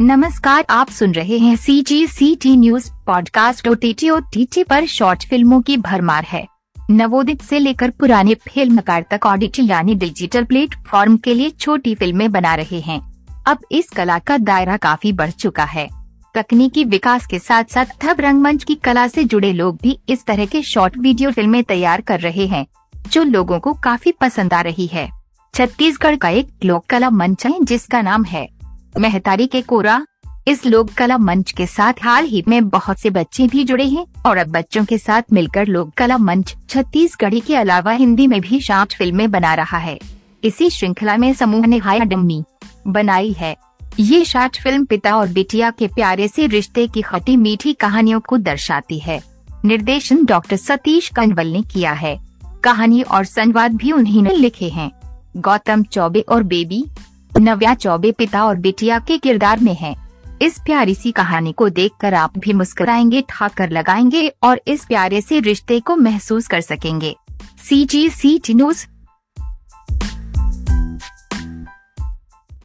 नमस्कार, आप सुन रहे हैं C G C T news podcast O T T O T T पर शॉर्ट फ़िल्मों की भरमार है। नवोदित से लेकर पुराने फिल्मकार तक ऑडिटी यानी डिजिटल प्लेटफॉर्म के लिए छोटी फ़िल्में बना रहे हैं। अब इस कला का दायरा काफ़ी बढ़ चुका है। तकनीकी विकास के साथ साथ अब रंगमंच की कला से जुड़े लोग भी इस तरह के शॉर्ट वीडियो फ़िल्में तैयार कर रहे हैं, जो लोगों को काफ़ी पसंद आ रही है। छत्तीसगढ़ का एक लोक कला मंच है, जिसका नाम है मेहतारी के कोरा, इस लोक कला मंच के साथ हाल ही में बहुत से बच्चे भी जुड़े हैं, और अब बच्चों के साथ मिलकर लोक कला मंच, छत्तीसगढ़ी के अलावा हिंदी में भी शॉर्ट फ़िल्में बना रहा है। इसी श्रृंखला में समूह ने हाया डम्मी बनाई है। ये शार्ट फ़िल्म पिता और बेटिया के प्यारे से रिश्ते की खटी मीठी कहानियों को दर्शाती है। निर्देशन डॉक्टर सतीश कंवल ने किया है। कहानी और संवाद भी उन्हीं ने लिखे हैं। गौतम चौबे और बेबी नव्या चौबे पिता और बेटिया के किरदार में है। इस प्यारी सी कहानी को देखकर आप भी मुस्कुराएँगे, ठाकर लगाएँगे और इस प्यारे से रिश्ते को महसूस कर सकेंगे। सी जी सी टी न्यूज़